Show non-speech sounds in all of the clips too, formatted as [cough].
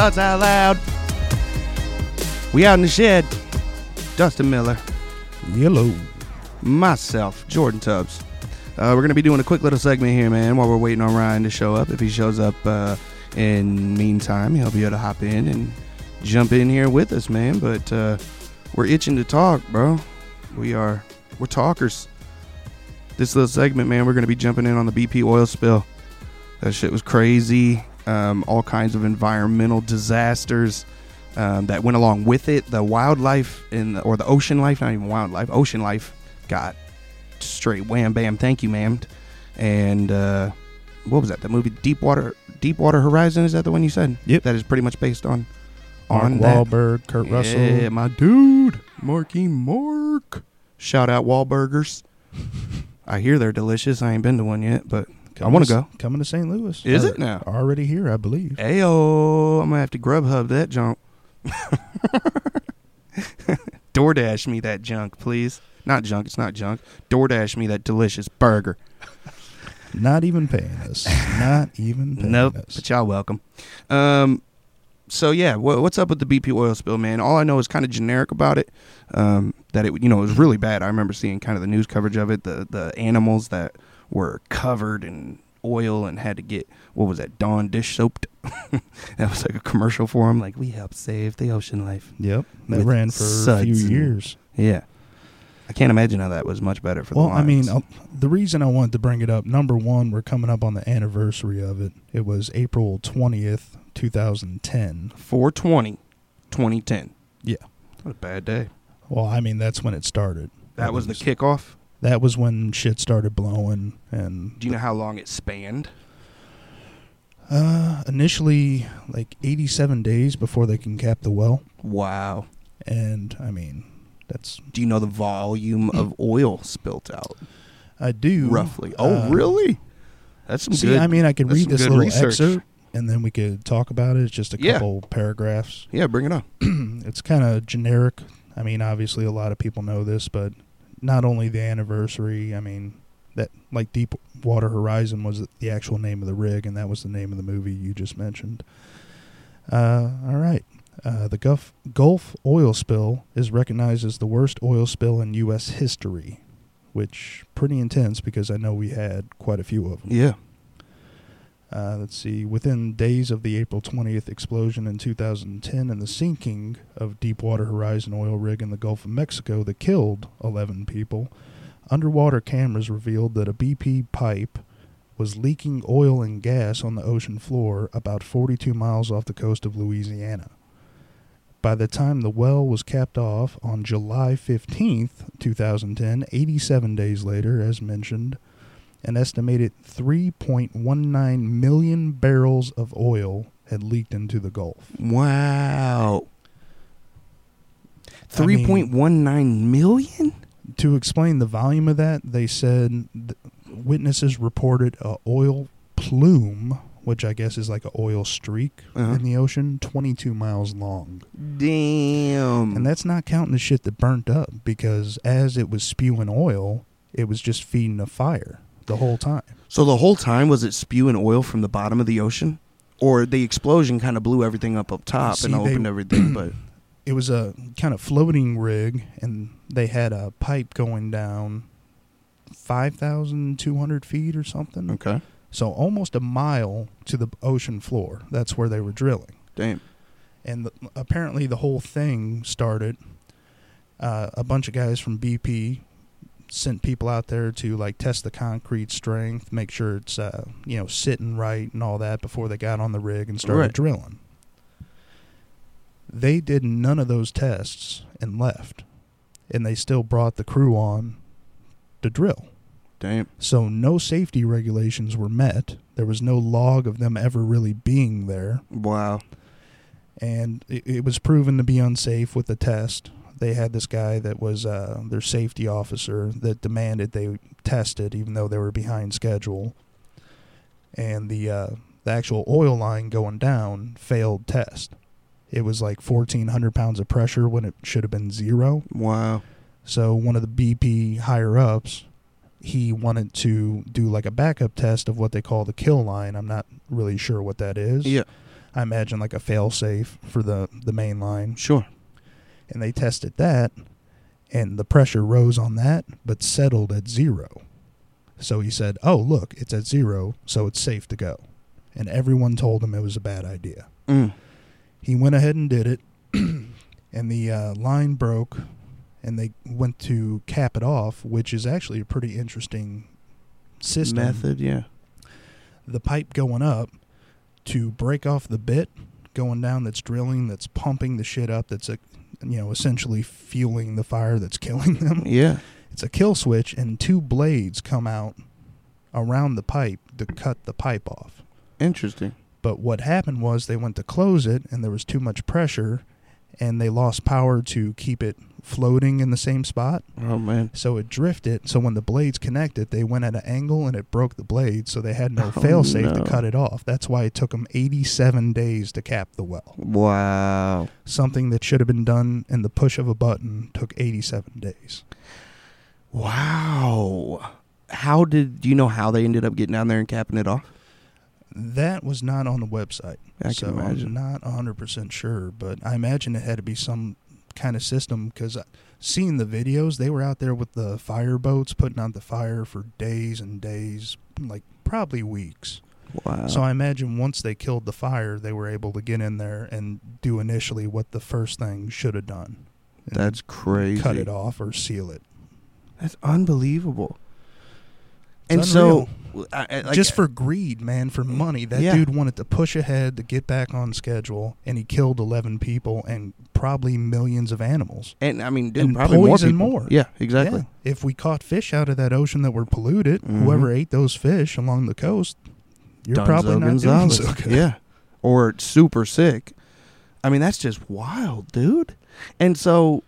thoughts out loud. We out in the shed. Dustin Miller, Yellow. myself, Jordan Tubbs. Uh, we're gonna be doing a quick little segment here, man, while we're waiting on Ryan to show up. If he shows up uh, in meantime, he'll be able to hop in and jump in here with us, man. But uh, we're itching to talk, bro. We are we're talkers. This little segment, man, we're gonna be jumping in on the BP oil spill. That shit was crazy. Um, all kinds of environmental disasters um, that went along with it. The wildlife in the, or the ocean life, not even wildlife, ocean life got straight wham bam, thank you, ma'am. And uh, what was that? The movie Deepwater Deepwater Horizon is that the one you said? Yep. That is pretty much based on Mark on that. Wahlberg, Kurt Russell. Yeah, my dude, Marky Mark. Shout out Wahlburgers. [laughs] I hear they're delicious. I ain't been to one yet, but I want to go. Coming to St. Louis. Is it now? Already here, I believe. Ayo, I'm gonna have to Grubhub that junk. [laughs] DoorDash me that junk, please. Not junk. It's not junk. DoorDash me that delicious burger. Not even paying us. Not even [laughs] paying Nope, us. but y'all welcome. Um, so yeah, wha what's up with the BP oil spill, man? All I know is kind of generic about it. Um, that it, you know, it was really bad. I remember seeing kind of the news coverage of it. The the animals that were covered in oil and had to get what was that Dawn dish soaped. [laughs] that was like a commercial for them. Like we help save the ocean life. Yep. That ran for a few and- years. Yeah, I can't imagine how that was much better for them. Well, the I mean, uh, the reason I wanted to bring it up, number one, we're coming up on the anniversary of it. It was April 20th, 2010. 420, 2010. Yeah. What a bad day. Well, I mean, that's when it started. That was the kickoff. That was when shit started blowing. And Do you know how long it spanned? uh, initially, like 87 days before they can cap the well. Wow. And, I mean, that's. Do you know the volume of [clears throat] oil spilt out I do. roughly? Oh, uh, really? That's some See, good. I mean, I could that's read this little research. excerpt, and then we could talk about it. It's just a Yeah. couple paragraphs. yeah, bring it on. [clears throat] it's kind of generic. I mean, obviously, a lot of people know this, but not only the anniversary. I mean, that like Deepwater Horizon was the actual name of the rig, and that was the name of the movie you just mentioned. Uh, all right. Uh, the Gulf, Gulf oil spill is recognized as the worst oil spill in U.S. history, which pretty intense because I know we had quite a few of them. Yeah. Uh, let's see. Within days of the April 20th explosion in 2010 and the sinking of Deepwater Horizon oil rig in the Gulf of Mexico that killed 11 people, underwater cameras revealed that a BP pipe was leaking oil and gas on the ocean floor about 42 miles off the coast of Louisiana. By the time the well was capped off on July 15th, 2010, 87 days later, as mentioned, an estimated 3.19 million barrels of oil had leaked into the Gulf. Wow. I mean- point one nine million. To explain the volume of that, they said th- witnesses reported a oil plume, which I guess is like an oil streak Uh-huh. in the ocean, 22 miles long. Damn. And that's not counting the shit that burnt up because as it was spewing oil, it was just feeding a fire the whole time. so the whole time was it spewing oil from the bottom of the ocean, or the explosion kind of blew everything up up top See, and they- opened everything? But [clears throat] it was a kind of floating rig, and they had a pipe going down five thousand two hundred feet or something. okay. So almost a mile to the ocean floor. That's where they were drilling, Damn. and the, apparently the whole thing started. Uh, a bunch of guys from BP sent people out there to like test the concrete strength, make sure it's uh, you know sitting right and all that before they got on the rig and started Right. drilling. They did none of those tests and left, and they still brought the crew on to drill. Damn. So no safety regulations were met. There was no log of them ever really being there, Wow. and it, it was proven to be unsafe with the test. They had this guy that was uh, their safety officer that demanded they tested, even though they were behind schedule. And the uh, the actual oil line going down failed test. It was like fourteen hundred pounds of pressure when it should have been zero. Wow. So one of the BP higher ups, he wanted to do like a backup test of what they call the kill line. I'm not really sure what that is. Yeah. I imagine like a fail safe for the the main line, Sure. And they tested that, and the pressure rose on that, but settled at zero. So he said, "Oh, look, it's at zero, so it's safe to go," and everyone told him it was a bad idea. Mm. He went ahead and did it, [clears throat] and the uh, line broke, and they went to cap it off, which is actually a pretty interesting system. Method, yeah. The pipe going up to break off the bit going down that's drilling, that's pumping the shit up, that's a, you know essentially fueling the fire that's killing them. Yeah. It's a kill switch, and two blades come out around the pipe to cut the pipe off. Interesting. But what happened was they went to close it, and there was too much pressure, and they lost power to keep it floating in the same spot. Oh man. So it drifted. So when the blades connected, they went at an angle and it broke the blade. So they had no Oh, fail safe no. to cut it off. That's why it took them 87 days to cap the well. Wow. Something that should have been done in the push of a button took 87 days. Wow. How did do you know how they ended up getting down there and capping it off? That was not on the website. I can so imagine. I'm not 100% sure, but I imagine it had to be some kind of system because seeing the videos, they were out there with the fire boats putting out the fire for days and days, like probably weeks. Wow. So I imagine once they killed the fire, they were able to get in there and do initially what the first thing should have done. That's crazy. cut it off or seal it. That's unbelievable. And unreal. so, I, I- like, Just for greed, man, for money. That Yeah. dude wanted to push ahead to get back on schedule, and he killed 11 people and probably millions of animals. and I mean, dude, and probably more people. more. Yeah, exactly. Yeah. If we caught fish out of that ocean that were polluted, Mhm. whoever ate those fish along the coast, you're Dunzo probably not Gonzalez. doing so [laughs] good. Yeah, or super sick. I mean, that's just wild, dude. And so,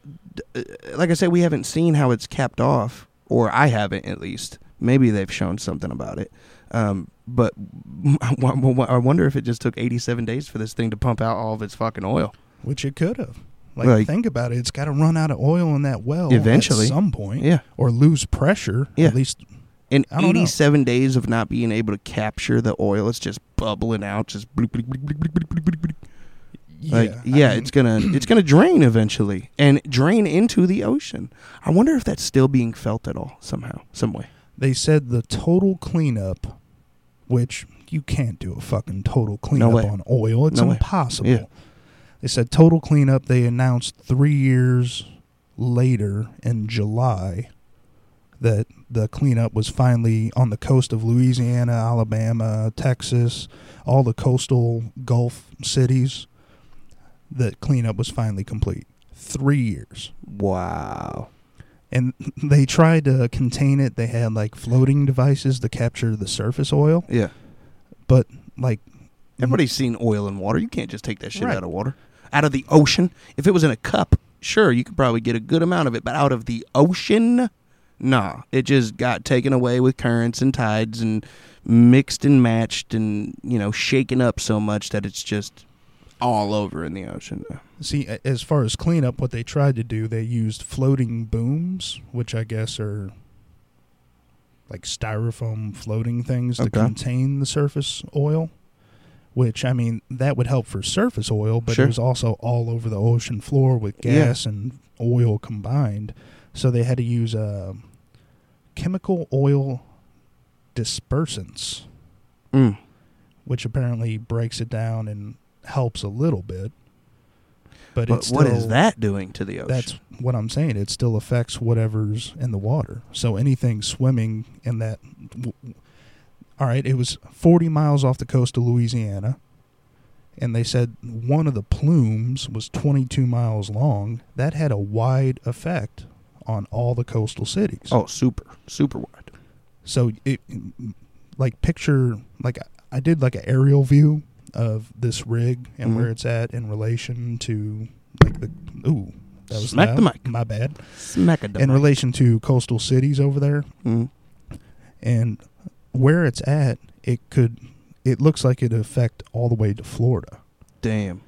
uh, like I said, we haven't seen how it's capped off, or I haven't at least. Maybe they've shown something about it. Um, but [laughs] I wonder if it just took 87 days for this thing to pump out all of its fucking oil. Which it could have. Like, Like- think about it. It's got to run out of oil in that well Eventually. at some point, Yeah. or lose pressure. Yeah. At least, In I don't know. 87 days of not being able to capture the oil, it's just bubbling out, just yeah. like I yeah, mean, it's gonna [clears throat] it's gonna drain eventually and drain into the ocean. I wonder if that's still being felt at all somehow, some way. They said the total cleanup, which you can't do a fucking total cleanup way. on oil. It's No way. impossible. Yeah. They said total cleanup. They announced three years later in July that the cleanup was finally on the coast of Louisiana, Alabama, Texas, all the coastal Gulf cities. That cleanup was finally complete. Three years Wow. And [laughs] they tried to contain it. They had like floating devices to capture the surface oil, Yeah. but like Everybody's seen oil in water. You can't just take that shit Right. out of water. Out of the ocean. If it was in a cup, sure, you could probably get a good amount of it, but out of the ocean, nah. It just got taken away with currents and tides and mixed and matched and, you know, shaken up so much that it's just all over in the ocean. see as far as cleanup, what they tried to do, they used floating booms, which I guess are like styrofoam floating things to Okay. contain the surface oil. Which I mean, that would help for surface oil, but Sure. it was also all over the ocean floor with Yeah. gas and oil combined. So they had to use uh, chemical oil dispersants. Mm. which apparently breaks it down and helps a little bit. But, But it's still, is that doing to the ocean? That's what I'm saying. It still affects whatever's in the water. So anything swimming in that. All right, it was 40 miles off the coast of Louisiana, and they said one of the plumes was 22 miles long. That had a wide effect on all the coastal cities. oh, super, super wide. So it like picture like I did like an aerial view of this rig and Mhm. where it's at in relation to like the ooh that was Smack the loud. mic. My bad. Smack it In relation to coastal cities over there Mm. and where it's at, it could it looks like it'd affect all the way to Florida. Damn.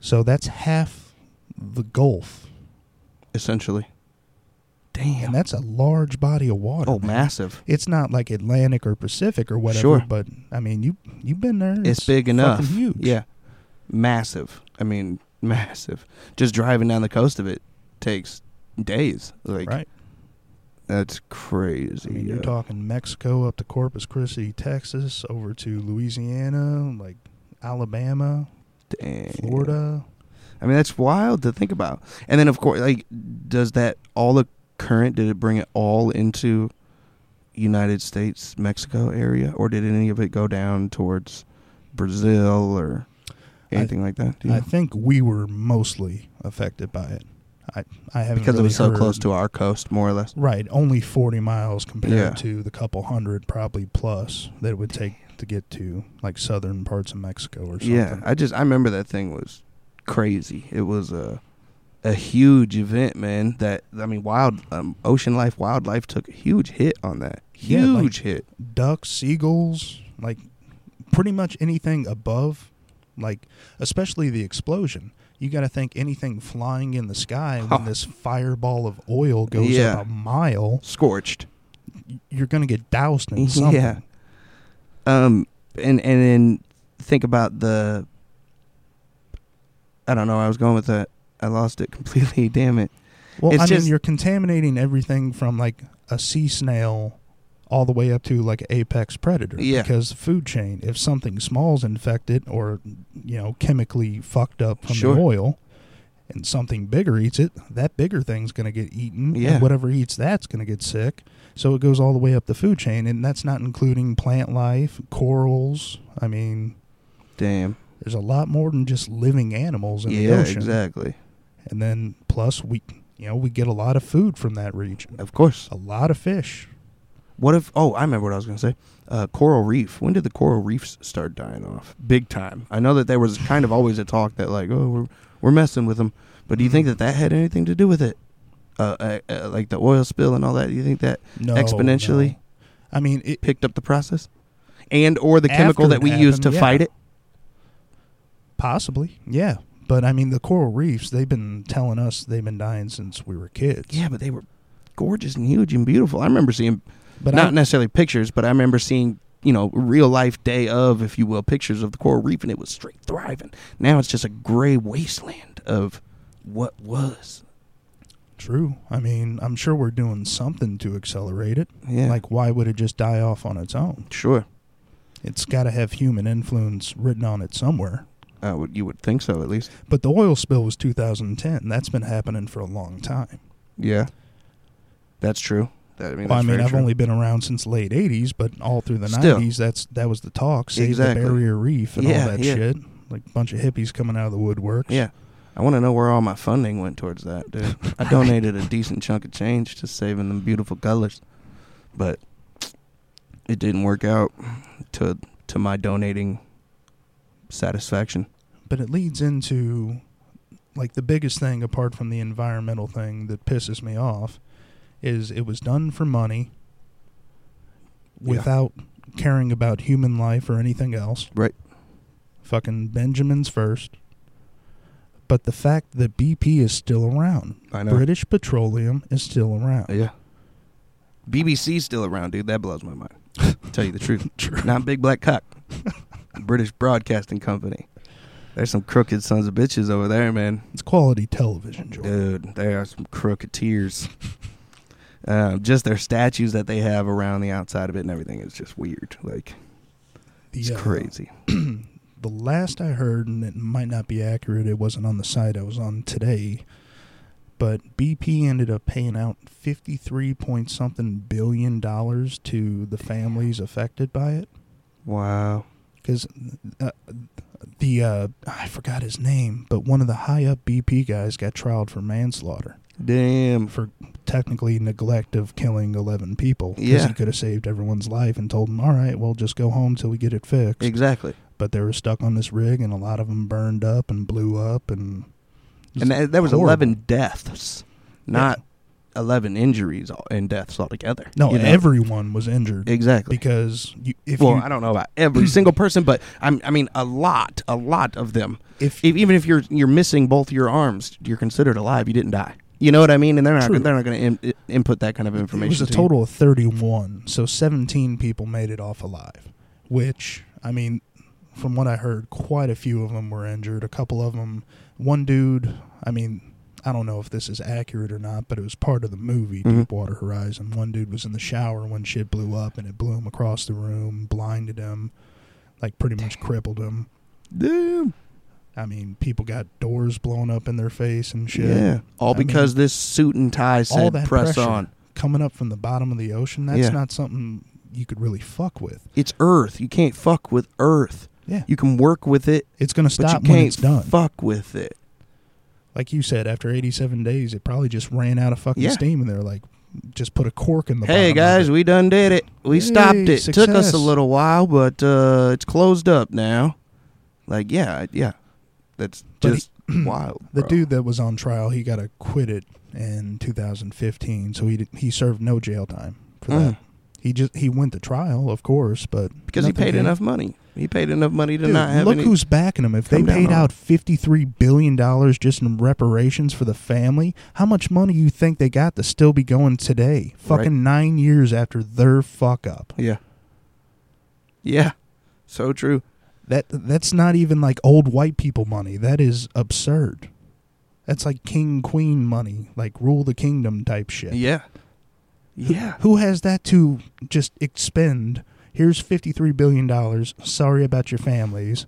So that's half the Gulf, Essentially. Damn. and that's a large body of water. oh, man. massive. It's not like Atlantic or Pacific or whatever, Sure. but I mean, you you've been there. It's, big enough. huge. Yeah. massive. I mean, [laughs] massive. Just driving down the coast of it takes days. Like right. that's crazy. I mean, you're yeah. talking Mexico up to Corpus Christi, Texas, over to Louisiana, like Alabama, Dang. Florida. I mean, that's wild to think about. And then, of course, like, does that all the current? Did it bring it all into United States, Mexico area, or did any of it go down towards Brazil or anything like that? I know? think we were mostly affected by it. I I haven't because it really was so heard- close to our coast, more or less. Right, only 40 miles compared Yeah. to the couple hundred, probably plus, that it would take to get to like southern parts of Mexico or something. Yeah, I just I remember that thing was crazy. It was a a huge event, man. That I mean, wild um, ocean life, wildlife took a huge hit on that. Yeah, like- Huge hit. Ducks, seagulls, like pretty much anything above, like especially the explosion. You got to think anything flying in the sky when this fireball of oil goes Yeah. up a mile, Scorched. you're going to get doused in [laughs] something. Yeah. Um, and and then think about the. I don't know. I was going with that. I lost it [laughs] completely. Damn it. Well, It's I just- mean, you're contaminating everything from like a sea snail all the way up to like apex predator. Yeah. Because the food chain, if something small's infected or you know chemically fucked up from Sure. the oil, and something bigger eats it, that bigger thing's going to get eaten. Yeah. And whatever eats that's going to get sick. So it goes all the way up the food chain, and that's not including plant life, corals. I mean, Damn. there's a lot more than just living animals in the ocean. Yeah. Exactly. And then plus we, you know, we get a lot of food from that region. Of course. A lot of fish. What if? Oh, I remember what I was going to say. Uh, coral reef. When did the coral reefs start dying off? Big time. I know that there was kind of always a talk that like, oh, we're we're messing with them. But do you think that that had anything to do with it? Uh, uh, uh, like the oil spill and all that. Do you think that No, exponentially no. I mean, it, picked up the process, and or the chemical that we it use to happened, fight it? possibly, yeah. But I mean, the coral reefs, they've been telling us they've been dying since we were kids. Yeah, but they were gorgeous and huge and beautiful. I remember seeing But not I, necessarily pictures, but I remember seeing you know real life day of, if you will, pictures of the coral reef, and it was straight thriving. Now it's just a gray wasteland of what was. true. I mean, I'm sure we're doing something to accelerate it. Yeah, Like, why would it just die off on its own? sure. It's got to have human influence written on it somewhere. Uh, would you would think so at least? But the oil spill was 2010. That's been happening for a long time. Yeah, that's true. That, I mean, well, I mean, I've true. only been around since late '80s, but all through the Still. '90s, that's that was the talk. Save Exactly. the barrier reef and Yeah, all that yeah. shit. Like a bunch of hippies coming out of the woodworks. Yeah. I want to know where all my funding went towards that, dude. [laughs] I donated a decent chunk of change to saving them beautiful colors, but it didn't work out to to my donating satisfaction. But it leads into like the biggest thing apart from the environmental thing that pisses me off is it was done for money Yeah. without caring about human life or anything else. Right. Fucking Benjamin's first. But the fact that BP is still around, I know. British Petroleum is still around. Yeah. BBC's still around, dude. That blows my mind. [laughs] Tell you the truth. True. Not Big Black Cock. British Broadcasting Company. There's some crooked sons of bitches over there, man. It's quality television, Joel. Dude, they are some crooketeers. Um, [laughs] just their statues that they have around the outside of it and everything is just weird. Like it's uh, crazy. [clears throat] the last I heard, and it might not be accurate, it wasn't on the site I was on today, but BP ended up paying out 53 point something billion dollars to the families affected by it. Wow. Because uh, the, uh, I forgot his name, but one of the high up BP guys got trialed for manslaughter Damn. for technically neglect of killing 11 people. 'cause Yeah. he could have saved everyone's life and told them, all right, well, just go home till we get it fixed Exactly. but they were stuck on this rig, and a lot of them burned up and blew up, and And that, that was horrible. 11 deaths, not 11 injuries and deaths altogether. No, you know? everyone was injured Exactly. because you, if well, you I don't know about every [clears throat] single person, but I'm, I mean, a lot, a lot of them. if If, even if you're you're missing both your arms, you're considered alive. You didn't die. You know what I mean? And they're not True. they're not going to input that kind of information. it was a to you. total of thirty-one, so seventeen people made it off alive. Which I mean, from what I heard, quite a few of them were injured. A couple of them, one dude. I mean, I don't know if this is accurate or not, but it was part of the movie Mhm. Deepwater Horizon. One dude was in the shower when shit blew up, and it blew him across the room, blinded him, like pretty much crippled him. Damn. I mean, people got doors blown up in their face and shit. Yeah. All I mean, because this suit and tie all said that press on. coming up from the bottom of the ocean. That's Yeah. not something you could really fuck with. It's Earth. You can't fuck with Earth. Yeah, You can work with it, it's going to but you stop when can't it's done. fuck with it. Like you said, after 87 days, it probably just ran out of fucking Yeah. steam, and they're like, just put a cork in the. Hey guys, we done did it. We Hey, stopped it. Took us a little while, but uh, it's closed up now. Like, yeah, yeah. That's But he- just [clears throat] wild. the dude that was on trial, he got acquitted in 2015, so he did, he served no jail time for Mm. that. He just he went to trial, of course, but because he paid enough money. He paid enough money to Dude, not have look any. who's backing him. If they come paid out fifty-three billion dollars just in reparations for the family, how much money you think they got to still be going today? Fucking nine years after their fuck up. yeah. Yeah. So true. That that's not even like old white people money. That is absurd. That's like king queen money, like rule the kingdom type shit. Yeah. Yeah. Who has that to just expend? Here's fifty-three billion dollars. Sorry about your families,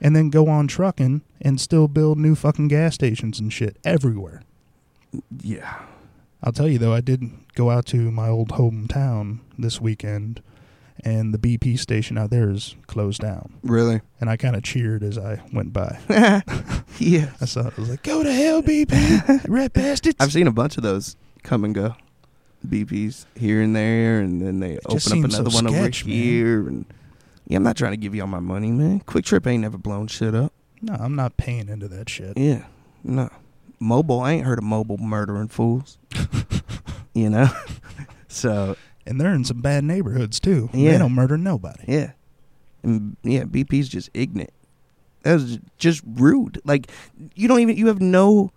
and then go on trucking and still build new fucking gas stations and shit everywhere. Yeah. I'll tell you though, I did go out to my old hometown this weekend, and the BP station out there is closed down. Really? And I kind of cheered as I went by. yeah. [laughs] [laughs] I saw it. I was like, "Go to hell, BP, [laughs] red bastards!" I've seen a bunch of those come and go. BPs here and there, and then they open up another so one sketch, over man. here. And yeah, I'm not trying to give you all my money, man. QuikTrip ain't never blown shit up. no, I'm not paying into that shit. Yeah, no. Mobil, I ain't heard of Mobil murdering fools. [laughs] you know, [laughs] so And they're in some bad neighborhoods too. Yeah. They don't murder nobody. yeah, and yeah, BP's just ignorant. That was just rude. Like you don't even you have no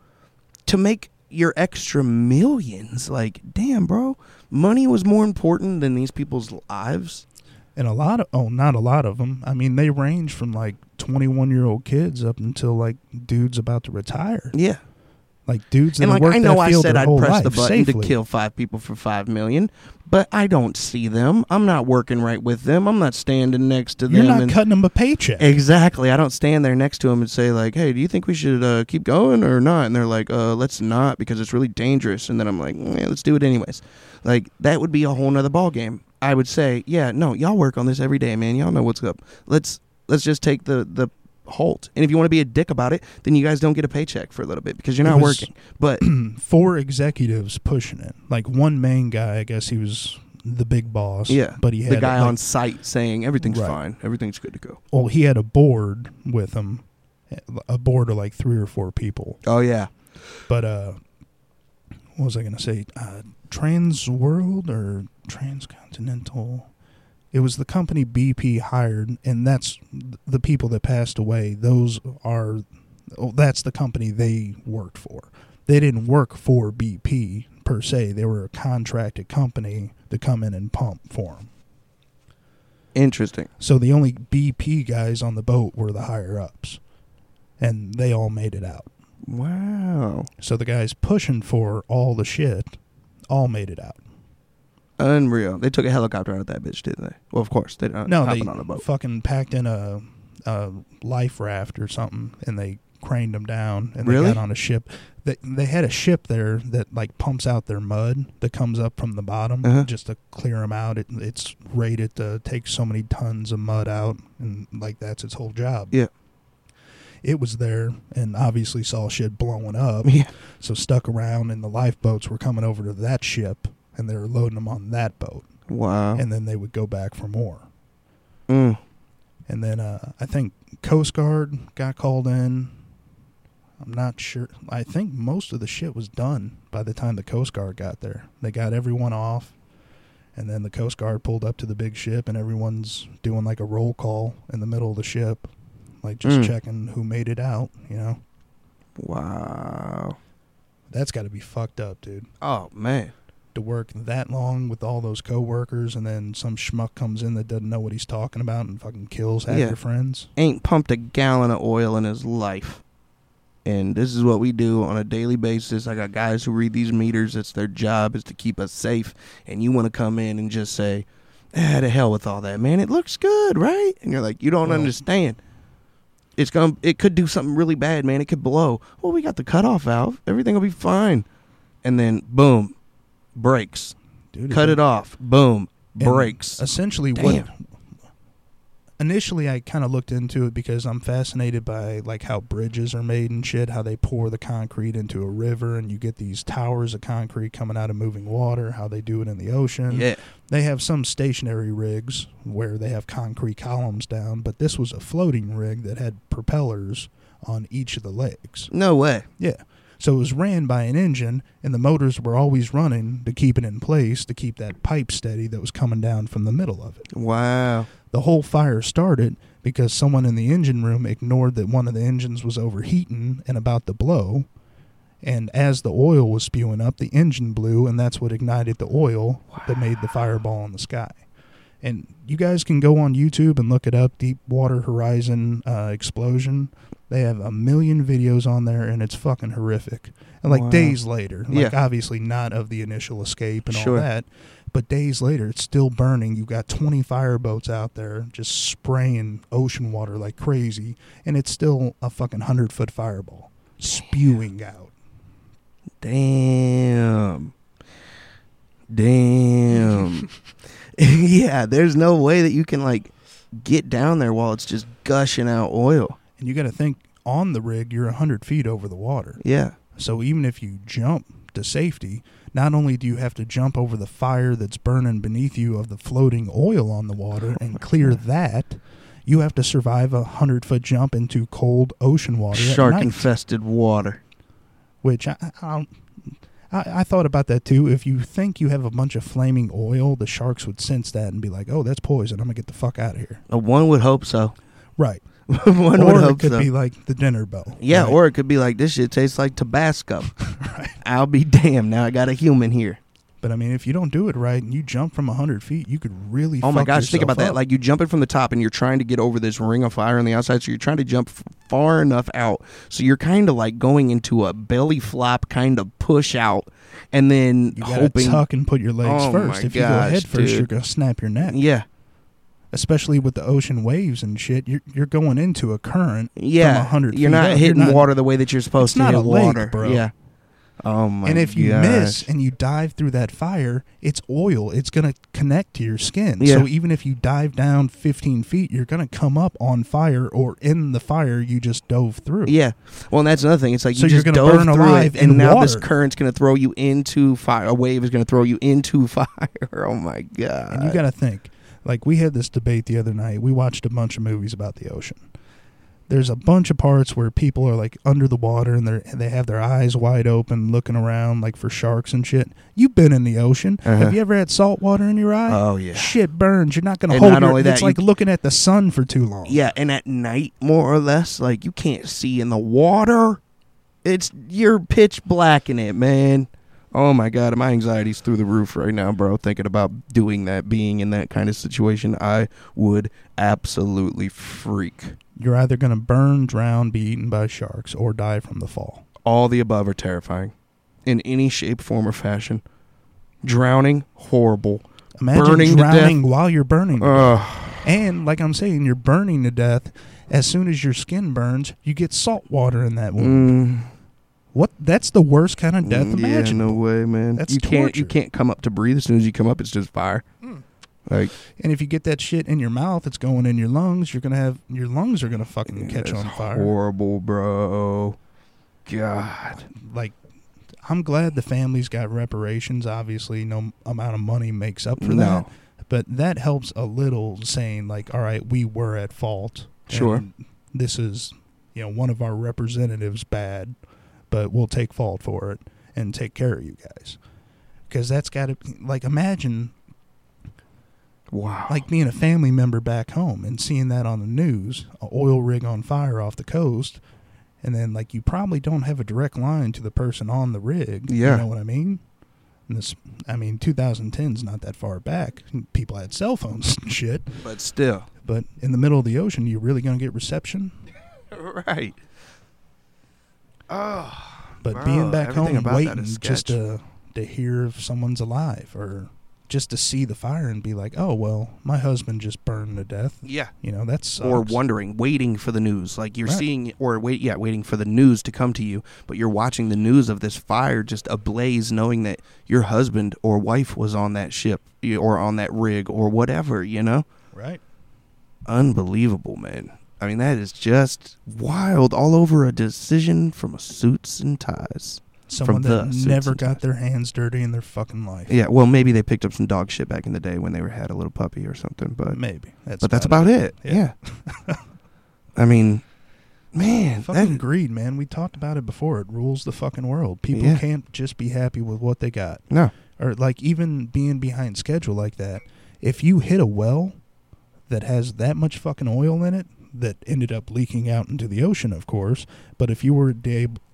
to make your extra millions. Like damn, bro, money was more important than these people's lives. And a lot of oh, not a lot of them. I mean, they range from like 21 year old kids up until like dudes about to retire. Yeah, Like dudes and like I know I said I'd press the button safely. to kill five people for five million, but I don't see them. I'm not working right with them. I'm not standing next to You're them. not and cutting them a paycheck. Exactly. I don't stand there next to them and say like, "Hey, do you think we should uh, keep going or not?" And they're like, "Uh, let's not because it's really dangerous." And then I'm like, "Yeah, let's do it anyways." Like that would be a whole nother ball game. I would say, "Yeah, no, y'all work on this every day, man. Y'all know what's up. Let's let's just take the the halt. And if you want to be a dick about it, then you guys don't get a paycheck for a little bit because you're not working. But [clears throat] Four executives pushing it. Like one main guy, I guess he was the big boss. yeah, But he had the guy like, on site saying everything's Right. fine, everything's good to go. well, he had a board with him, a board of like three or four people. Oh yeah, But uh, what was I gonna say? Uh, Trans World or Transcontinental? It was the company BP hired, and that's the people that passed away. Those are, oh, that's the company they worked for. They didn't work for BP per se. They were a contracted company to come in and pump for them. interesting. So the only BP guys on the boat were the higher ups, and they all made it out. Wow, So the guys pushing for all the shit all made it out. Unreal. They took a helicopter out of that bitch, didn't they? Well, of course they don't. no, they on a boat. fucking packed in a, a life raft or something, and they craned them down and Really? they got on a ship. They they had a ship there that like pumps out their mud that comes up from the bottom Uh-huh. just to clear them out. It, it's rated to take so many tons of mud out, and like that's its whole job. Yeah. It was there and obviously saw shit blowing up. [laughs] Yeah. So stuck around, and the lifeboats were coming over to that ship, and they were loading them on that boat, Wow. and then they would go back for more. Mm. And then uh, I think Coast Guard got called in. I'm not sure. I think most of the shit was done by the time the Coast Guard got there. They got everyone off, and then the Coast Guard pulled up to the big ship, and everyone's doing like a roll call in the middle of the ship, like just Mm. checking who made it out. You know, Wow. that's got to be fucked up, dude. Oh man. To work that long with all those coworkers, and then some schmuck comes in that doesn't know what he's talking about and fucking kills half Yeah. your friends. Ain't pumped a gallon of oil in his life. And this is what we do on a daily basis. I got guys who read these meters. It's their job is to keep us safe. And you want to come in and just say, ah, to hell with all that, man. It looks good, right? And you're like, you don't Well- understand. It's going to it could do something really bad, man. It could blow. Well, we got the cutoff valve. Everything will be fine. And then boom, breaks. Dude, Cut it off. Boom, breaks. Essentially, Damn. what initially I kind of looked into it because I'm fascinated by like how bridges are made and shit, how they pour the concrete into a river and you get these towers of concrete coming out of moving water, how they do it in the ocean. Yeah. They have some stationary rigs where they have concrete columns down, but this was a floating rig that had propellers on each of the legs. No way. Yeah. So it was ran by an engine, and the motors were always running to keep it in place, to keep that pipe steady that was coming down from the middle of it. Wow. The whole fire started because someone in the engine room ignored that one of the engines was overheating and about to blow. And as the oil was spewing up, the engine blew, and that's what ignited the oil that made the fireball in the sky. And you guys can go on YouTube and look it up Deepwater Horizon uh, explosion. They have a million videos on there, and it's fucking horrific. And like Wow. days later, like Yeah. obviously not of the initial escape and Sure. all that, but days later, it's still burning. You've got 20 fireboats out there just spraying ocean water like crazy, and it's still a fucking 100 foot fireball spewing out. Damn. Damn. [laughs] yeah, there's no way that you can like get down there while it's just gushing out oil. And you got to think on the rig, you're 100 feet over the water. Yeah. So even if you jump to safety, not only do you have to jump over the fire that's burning beneath you of the floating oil on the water [laughs] and clear that, you have to survive a 100 foot jump into cold ocean water at Shark infested water. which I, I, don't- I I thought about that too. If you think you have a bunch of flaming oil, the sharks would sense that and be like, "Oh, that's poison. I'm gonna get the fuck out of here." Uh, one would hope so. Right. [laughs] one or would it hope could so. be like the dinner bell. yeah, right? or it could be like this shit tastes like Tabasco. [laughs] right. I'll be damned. Now I got a human here. But I mean, if you don't do it right and you jump from hundred feet, you could really. Oh my gosh, think about that. Like you jumping from the top and you're trying to get over this ring of fire on the outside, so you're trying to jump f- far enough out. So you're kind of like going into a belly flop kind of push out and then you hoping tuck and put your legs Oh first. If you go head first, dude. you're gonna snap your neck. Yeah. Especially with the ocean waves and shit, you're you're going into a current. Yeah. from 100 you're feet not hitting You're not- water the way that you're supposed to hit a lake, water. bro. Yeah. Oh my and if you gosh. miss and you dive through that fire, it's oil. It's going to connect to your skin. Yeah. So even if you dive down 15 feet, you're going to come up on fire or in the fire you just dove through. Yeah. Well, and that's another thing. It's like So you you're just gonna dove burn through alive it, and now this current's going to throw you into fire. A wave is going to throw you into [laughs] fire. Oh my god. And you got to think, like we had this debate the other night. We watched a bunch of movies about the ocean. There's a bunch of parts where people are like under the water and they they have their eyes wide open, looking around like for sharks and shit. You've been in the ocean. Uh-huh. Have you ever had salt water in your eye? Oh yeah. Shit burns. You're not going to And hold not your. only that, it's you- like looking at the sun for too long. Yeah, and at night, more or less, like you can't see in the water. It's you're pitch black in it, man. Oh my god, my anxiety's through the roof right now, bro. Thinking about doing that, being in that kind of situation, I would absolutely freak. You're either going to burn, drown, be eaten by sharks, or die from the fall. All the above are terrifying, in any shape, form, or fashion. Drowning, horrible. Imagine Burning to death. drowning while you're burning. And like I'm saying, you're burning to death. As soon as your skin burns, you get salt water in that wound. Mm. What? That's the worst kind of death Mm, Yeah, imaginable. no way, man. That's you can't you can't come up to breathe. As soon as you come up, it's just fire. Mm. Like And if you get that shit in your mouth, it's going in your lungs. You're gonna have your lungs are gonna fucking yeah, catch on fire. Horrible, bro. God. Like, I'm glad the family's got reparations. Obviously, no amount of money makes up for No. that. But that helps a little, saying like, "All right, we were at fault. Sure. This is, you know, one of our representatives bad, but we'll take fault for it and take care of you guys." Because that's got to like imagine Wow. like being a family member back home and seeing that on the news, a oil rig on fire off the coast, and then like you probably don't have a direct line to the person on the rig. Yeah. You know what I mean? And this, I mean, 2010's not that far back. People had cell phones [laughs] and shit. But still, But in the middle of the ocean, you're really gonna get reception? [laughs] right. Oh, But Bro, being back home waiting just to to hear if someone's alive or just to see the fire and be like, oh well, my husband just burned to death. yeah. You know that's Or wondering, waiting for the news, like you're Right. seeing, or wait, yeah, waiting for the news to come to you, but you're watching the news of this fire just ablaze, knowing that your husband or wife was on that ship or on that rig or whatever, you know. right. Unbelievable, man. I mean, that is just wild. All over a decision from a suits and ties. Someone the that never got ties. their hands dirty in their fucking life. Yeah, well, maybe they picked up some dog shit back in the day when they were had a little puppy or something, but Maybe that's but that's about it. Yeah. Yeah. I mean, man, Fucking that, greed, man. We talked about it before. It rules the fucking world. People Yeah. can't just be happy with what they got. no, Or like even being behind schedule like that. If you hit a well that has that much fucking oil in it that ended up leaking out into the ocean, of course, but if you were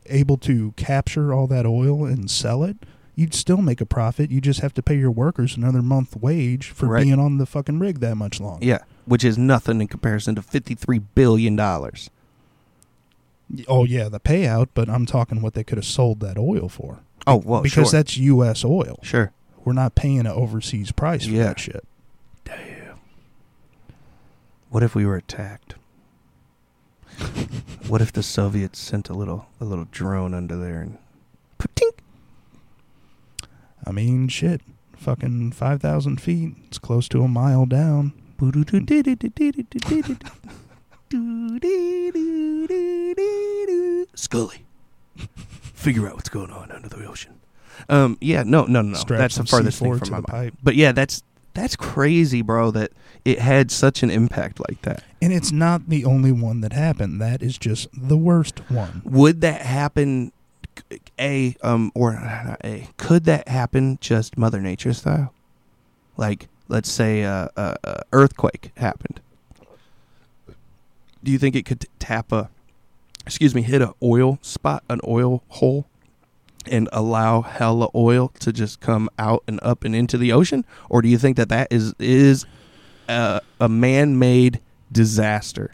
able to capture all that oil and sell it, you'd still make a profit. You just have to pay your workers another month wage for Right. being on the fucking rig that much longer. yeah, which is nothing in comparison to fifty-three billion dollars. Oh yeah, the payout, but I'm talking what they could have sold that oil for. Oh well, because sure, that's U.S. oil. sure. We're not paying an overseas price for Yeah. that shit. Damn. What if we were attacked? [laughs] what if the Soviets sent a little a little drone under there and Putink. I mean, shit. Fucking 5,000 feet. It's close to a mile down. [laughs] Scully, figure out what's going on under the ocean. Um, yeah, no, no, no, no. Strap That's the farthest thing C4 from my pipe. But yeah, that's that's crazy, bro. That it had such an impact like that. And it's not the only one that happened. That is just the worst one. Would that happen? A um or not a could that happen just Mother Nature style? Like let's say a, a, a earthquake happened. Do you think it could t- tap a, excuse me, hit a oil spot, an oil hole, and allow hella oil to just come out and up and into the ocean? Or do you think that that is is a, a man-made disaster?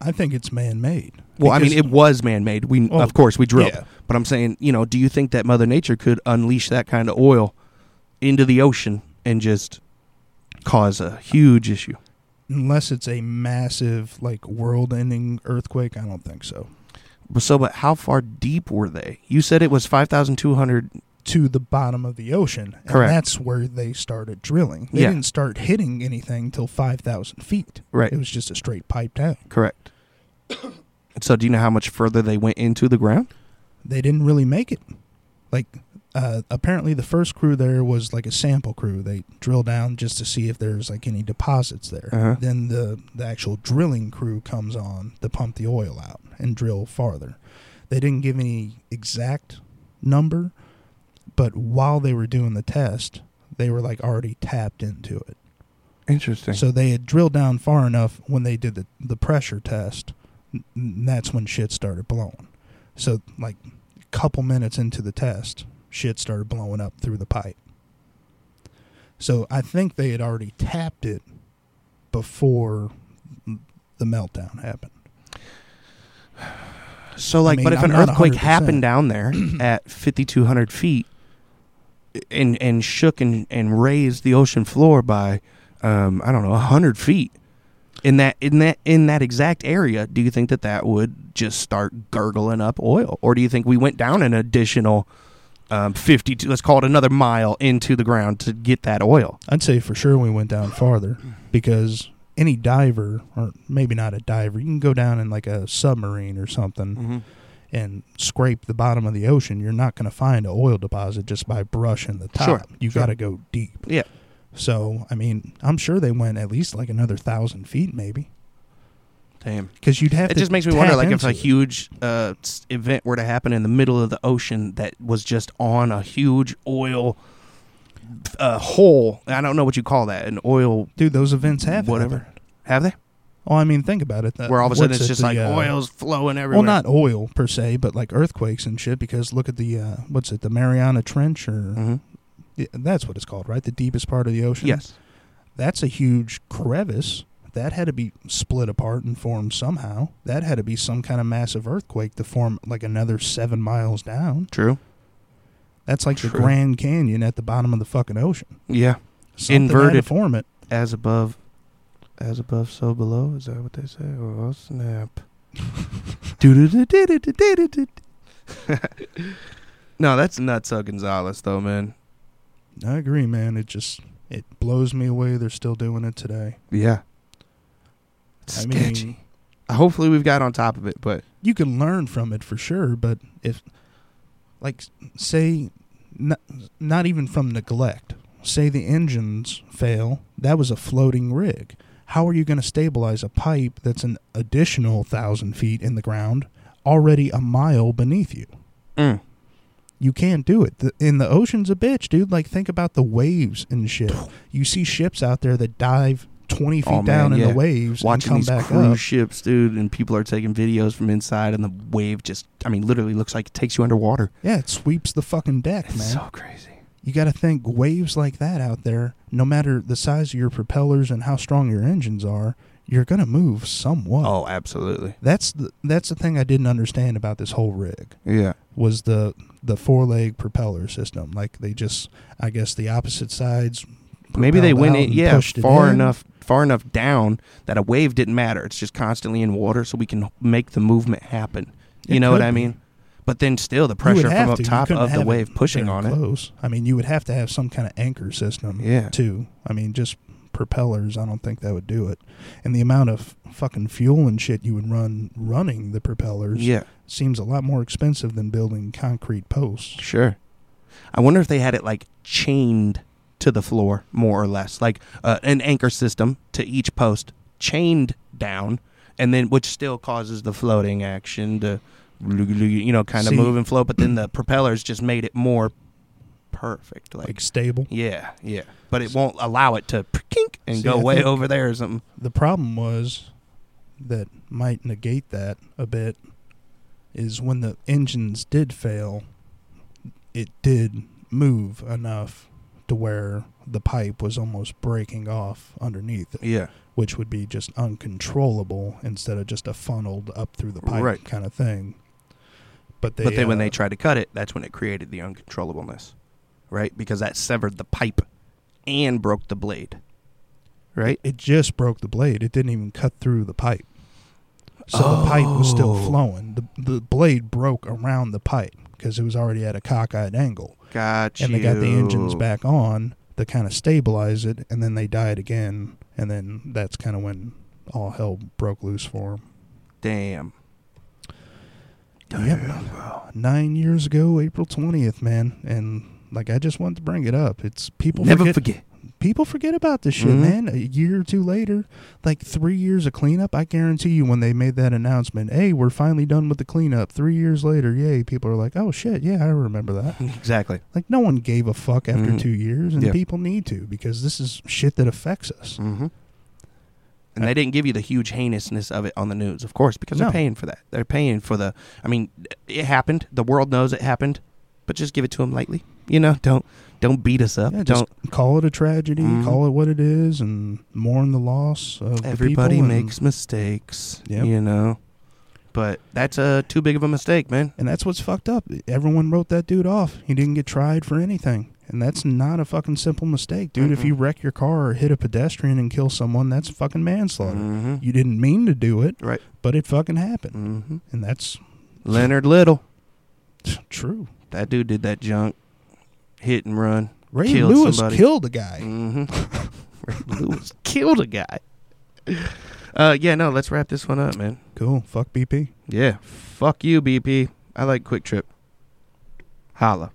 I think it's man made. Well, I mean, it was man-made. We, Oh, of course, we drilled. yeah. But I'm saying, you know, do you think that Mother Nature could unleash that kind of oil into the ocean and just cause a huge issue? Unless it's a massive, like, world ending earthquake, I don't think so. But So, but how far deep were they? You said it was 5,200. To the bottom of the ocean. And Correct. that's where they started drilling. They Yeah. didn't start hitting anything till 5,000 feet. Right. It was just a straight pipe down. Correct. [coughs] so, do you know how much further they went into the ground? they didn't really make it. Like, uh, apparently the first crew there was like a sample crew. They drill down just to see if there's like any deposits there. Uh-huh. Then the the actual drilling crew comes on to pump the oil out and drill farther. They didn't give any exact number, but while they were doing the test, they were like already tapped into it. Interesting. So they had drilled down far enough when they did the, the pressure test. n- that's when shit started blowing. So like a couple minutes into the test, shit started blowing up through the pipe. So I think they had already tapped it before the meltdown happened. So, like, mean, but if I'm an earthquake 100%. happened down there [clears throat] at 5,200 feet and and shook and, and raised the ocean floor by, um, I don't know, 100 feet in that in that in that exact area, do you think that that would just start gurgling up oil, or do you think we went down an additional um, 50? Let's call it another mile into the ground to get that oil. I'd say for sure we went down farther because any diver, or maybe not a diver, you can go down in like a submarine or something. Mm-hmm. and scrape the bottom of the ocean, you're not going to find an oil deposit just by brushing the top. Sure, you sure. got to go deep. Yeah. So, I mean, I'm sure they went at least like another thousand feet, maybe, Damn. because you'd have It to. just makes me wonder, tap like, if a it. huge uh, s- event were to happen in the middle of the ocean that was just on a huge oil uh, hole. I don't know what you call that. An oil dude, those events have whatever. Have they? Well, I mean, think about it. The- Where all of a sudden what's it's it, just the, like uh, oil's flowing everywhere. Well, not oil per se, but like earthquakes and shit. Because look at the uh, what's it, the Mariana Trench, or hmm Yeah, that's what it's called, right? The deepest part of the ocean. Yes. that's a huge crevice. That had to be split apart and formed somehow. That had to be some kind of massive earthquake to form like another seven miles down. True. That's like True. the Grand Canyon at the bottom of the fucking ocean. Yeah. Something Inverted. form it. As above, as above, so below. Is that what they say? Oh snap! [laughs] [laughs] no, that's Nutso Gonzalez, though, man. I agree, man. It just it blows me away. They're still doing it today. Yeah. It's I sketchy. mean, Hopefully, we've got on top of it, but you can learn from it for sure, but if, like, say, not, not even from neglect, say the engines fail, that was a floating rig. How are you going to stabilize a pipe that's an additional thousand feet in the ground, already a mile beneath you? mm, You can't do it. The, in the ocean's a bitch, dude. Like, think about the waves and shit. You see ships out there that dive 20 feet Oh, man, down in yeah. the waves watching and these back cruise up. ships, dude, and people are taking videos from inside, and the wave just—I mean, literally looks like it takes you underwater. Yeah, it sweeps the fucking deck, It's man. so crazy. you got to think waves like that out there, no matter the size of your propellers and how strong your engines are, you're going to move somewhat. Oh, absolutely. That's the that's the thing I didn't understand about this whole rig Yeah. was the the four leg propeller system. Like they just, I guess the opposite sides. Maybe they went in, yeah, it far enough, far enough down that a wave didn't matter. It's just constantly in water, so we can make the movement happen. You It know what I be. mean? But then still, the pressure from up to. Top of the wave pushing on it. I mean, you would have to have some kind of anchor system. Yeah. Too. I mean, just propellers. I don't think that would do it. And the amount of fucking fuel and shit you would run running the propellers Yeah, seems a lot more expensive than building concrete posts. sure. I wonder if they had it like chained to the floor, more or less, like uh, an anchor system to each post, chained down, and then which still causes the floating action to, you know, kind of See- move and float. But then the propellers just made it more perfect, like Like stable. Yeah, yeah. But it won't allow it to kink and See, go I way over there or something. The problem was that might negate that a bit is when the engines did fail, it did move enough to where the pipe was almost breaking off underneath it, Yeah. which would be just uncontrollable instead of just a funneled up through the pipe Right. kind of thing. But they, but then when uh, they tried to cut it, that's when it created the uncontrollableness. Right? Because that severed the pipe and broke the blade. Right? it just broke the blade. It didn't even cut through the pipe. So the pipe was still Oh. flowing. The the blade broke around the pipe because it was already at a cockeyed angle. Got and you. they got the engines back on to kind of stabilize it, and then they died again, and then that's kind of when all hell broke loose for them. Damn. Yep. Nine years ago, April twentieth, man, and like I just wanted to bring it up. It's people Never forget, forget. People forget about this shit, Mhm. man. A year or two later, like three years of cleanup, I guarantee you, when they made that announcement, hey, we're finally done with the cleanup. Three years later, yay, people are like, oh shit, yeah, I remember that. [laughs] Exactly. Like no one gave a fuck after Mhm. two years, and people need to because this is shit that affects us. Mm-hmm. And they didn't give you the huge heinousness of it on the news, of course, because No. they're paying for that. They're paying for the. I mean, it happened. The world knows it happened, but just give it to them lightly. You know, don't don't beat us up. Yeah, don't. call it a tragedy, Mhm. call it what it is, and mourn the loss of Everybody people and- makes mistakes. Yep. You know, but that's a too big of a mistake, man. And that's what's fucked up. Everyone wrote that dude off. He didn't get tried for anything. And that's not a fucking simple mistake, dude. If Mm-mm. you wreck your car or hit a pedestrian and kill someone, that's fucking manslaughter. Mm-hmm. You didn't mean to do it, Right. but it fucking happened. Mm-hmm. And that's Leonard Little, true. that dude did that junk, hit and run. Ray Killed Lewis somebody. killed a guy. Mm-hmm. [laughs] Ray Lewis killed a guy. [laughs] Uh, yeah, no, let's wrap this one up, man. Cool. Fuck BP. Yeah, fuck you, BP. I like QuikTrip. Holla.